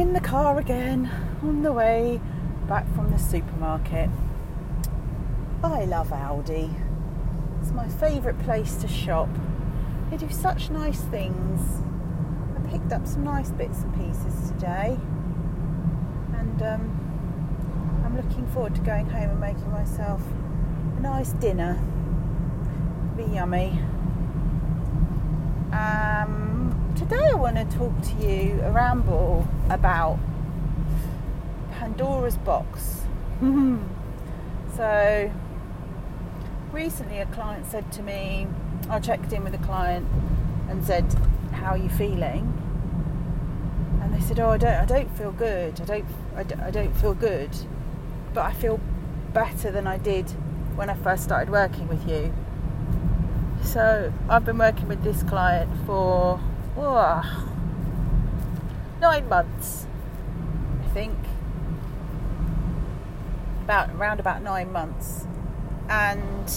in the car again on the way back from the supermarket. I love Aldi. It's my favourite place to shop. They do such nice things. I picked up some nice bits and pieces today, and um, I'm looking forward to going home and making myself a nice dinner. Be yummy. Um, today I want to talk to you, a ramble about Pandora's box. so recently a client said to me, I checked in with a client and said, "How are you feeling?" And they said, "Oh, I don't, I don't feel good. I don't, I don't, I don't feel good, but I feel better than I did when I first started working with you." So I've been working with this client for oh, nine months, I think, about around about nine months, and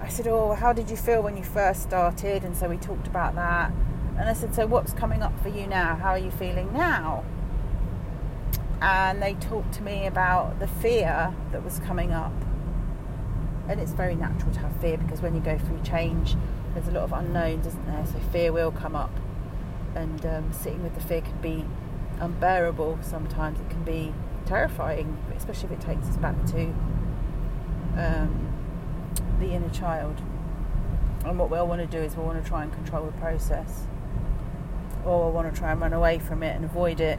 I said, "Oh, how did you feel when you first started?" And so we talked about that, and I said, "So what's coming up for you now? How are you feeling now?" And they talked to me about the fear that was coming up and it's very natural to have fear because when you go through change, there's a lot of unknowns, isn't there? So fear will come up, and um, sitting with the fear can be unbearable. Sometimes it can be terrifying, especially if it takes us back to um, the inner child. And what we'll want to do is we'll want to try and control the process, or we'll want to try and run away from it and avoid it.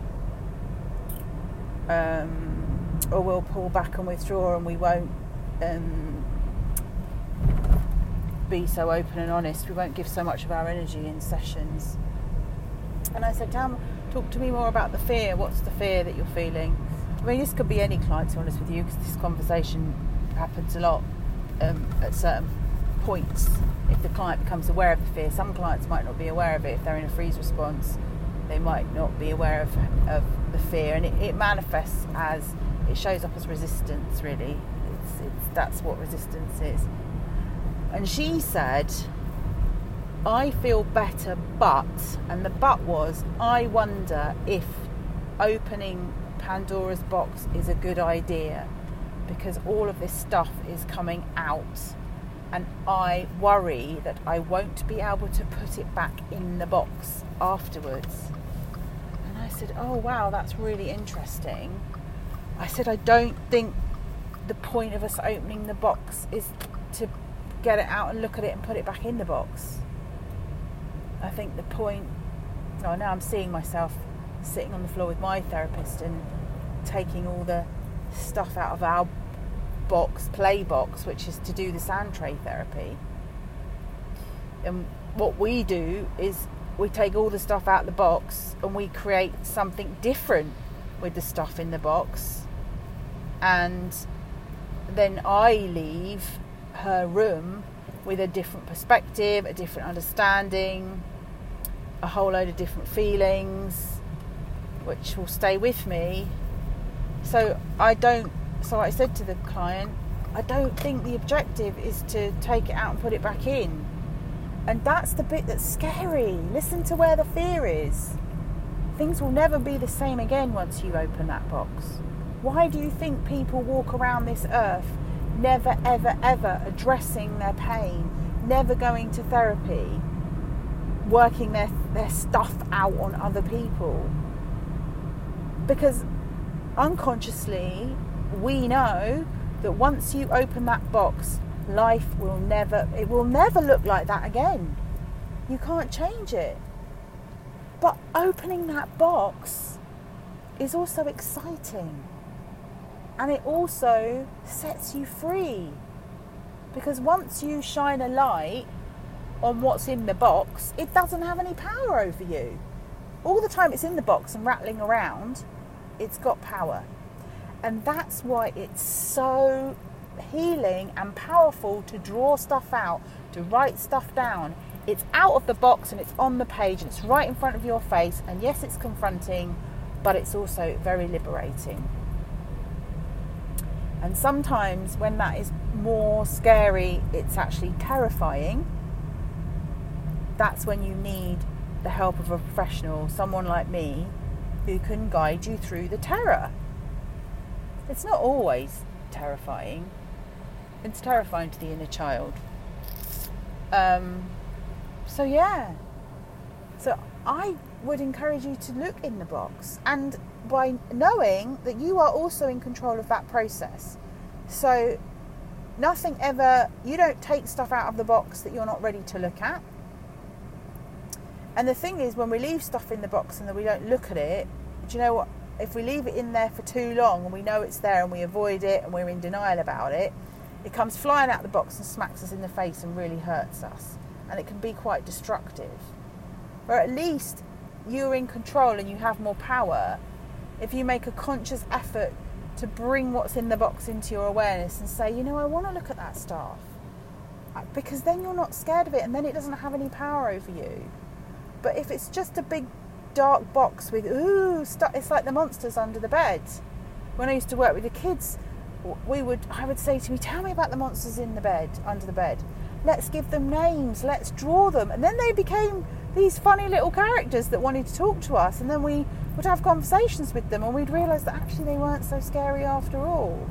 Um, or we'll pull back and withdraw, and we won't um, be so open and honest. We won't give so much of our energy in sessions. And I said, Tam, talk to me more about the fear. What's the fear that you're feeling? I mean, this could be any client, to be honest with you, because this conversation happens a lot um, at certain points. If the client becomes aware of the fear, some clients might not be aware of it. If they're in a freeze response, they might not be aware of, of the fear, and it, it manifests as it shows up as resistance. Really, it's, it's that's what resistance is. And she said, I feel better, but, and the but was, I wonder if opening Pandora's box is a good idea because all of this stuff is coming out and I worry that I won't be able to put it back in the box afterwards. And I said, Oh, wow, that's really interesting. I said, I don't think the point of us opening the box is get it out and look at it and put it back in the box. I think the point, oh, now I'm seeing myself sitting on the floor with my therapist and taking all the stuff out of our box, play box, which is to do the sand tray therapy. And what we do is we take all the stuff out of the box and we create something different with the stuff in the box. And then I leave her room with a different perspective, a different understanding, a whole load of different feelings, which will stay with me. So I don't, so I said to the client, I don't think the objective is to take it out and put it back in. And that's the bit that's scary. Listen to where the fear is. Things will never be the same again once you open that box. Why do you think people walk around this earth never, ever, ever addressing their pain, never going to therapy, working their, their stuff out on other people. Because unconsciously, we know that once you open that box, life will never, it will never look like that again. You can't change it. But opening that box is also exciting and it also sets you free. Because once you shine a light on what's in the box, it doesn't have any power over you. All the time it's in the box and rattling around, it's got power. And that's why it's so healing and powerful to draw stuff out, to write stuff down. It's out of the box and it's on the page and it's right in front of your face. And yes, it's confronting, but it's also very liberating. And sometimes when that is more scary, it's actually terrifying. That's when you need the help of a professional, someone like me, who can guide you through the terror. It's not always terrifying, it's terrifying to the inner child. Um, so, yeah. So, I would encourage you to look in the box and by knowing that you are also in control of that process. So, nothing ever, you don't take stuff out of the box that you're not ready to look at. And the thing is, when we leave stuff in the box and then we don't look at it, do you know what? If we leave it in there for too long and we know it's there and we avoid it and we're in denial about it, it comes flying out the box and smacks us in the face and really hurts us. And it can be quite destructive. Or at least you're in control and you have more power if you make a conscious effort to bring what's in the box into your awareness and say, you know, I want to look at that stuff. Uh, because then you're not scared of it and then it doesn't have any power over you. But if it's just a big dark box with, ooh, it's like the monsters under the bed. When I used to work with the kids, we would, I would say to me, tell me about the monsters in the bed, under the bed. Let's give them names, let's draw them. And then they became these funny little characters that wanted to talk to us. And then we would have conversations with them and we'd realise that actually they weren't so scary after all.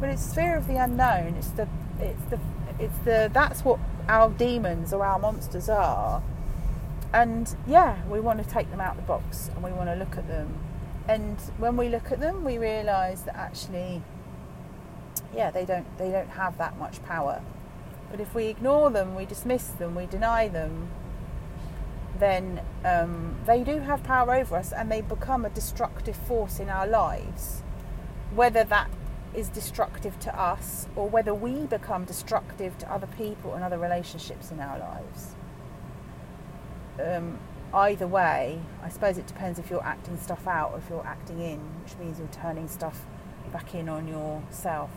But it's fear of the unknown. It's the it's the it's the that's what our demons or our monsters are. And yeah, we want to take them out the box and we want to look at them. And when we look at them, we realise that actually, yeah, they don't they don't have that much power. But if we ignore them, we dismiss them, we deny them, then um, they do have power over us and they become a destructive force in our lives. Whether that is destructive to us or whether we become destructive to other people and other relationships in our lives. Um, either way, I suppose it depends if you're acting stuff out or if you're acting in, which means you're turning stuff back in on yourself.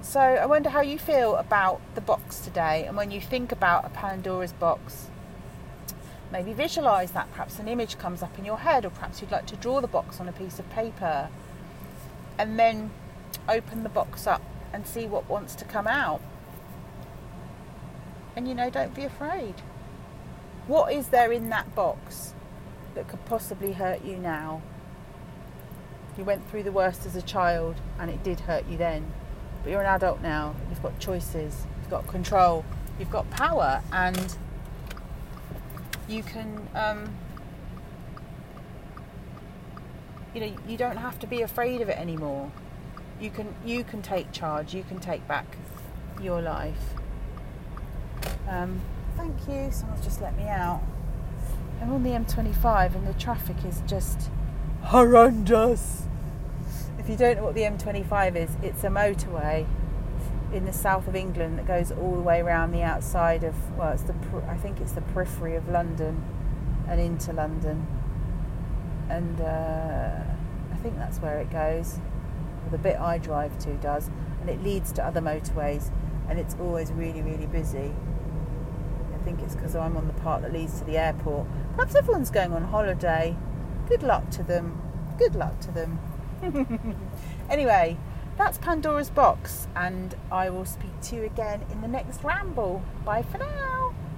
So I wonder how you feel about the box today and when you think about a Pandora's box maybe visualize that. Perhaps an image comes up in your head, or perhaps you'd like to draw the box on a piece of paper and then open the box up and see what wants to come out. And you know, don't be afraid. What is there in that box that could possibly hurt you now? You went through the worst as a child and it did hurt you then. But you're an adult now. You've got choices, you've got control, you've got power, and you can um, you know you don't have to be afraid of it anymore. You can you can take charge you can take back your life. Um, thank you. Someone's just let me out. I'm on the m25 and the traffic is just horrendous. If you don't know what the m25 is it's a motorway in the south of England that goes all the way around the outside of well, it's the I think it's the periphery of London and into London, and uh, I think that's where it goes. The bit I drive to does, and it leads to other motorways, and it's always really really busy. I think it's because I'm on the part that leads to the airport. Perhaps everyone's going on holiday. Good luck to them. Good luck to them. anyway, that's Pandora's box, and I will speak to you again in the next ramble. Bye for now.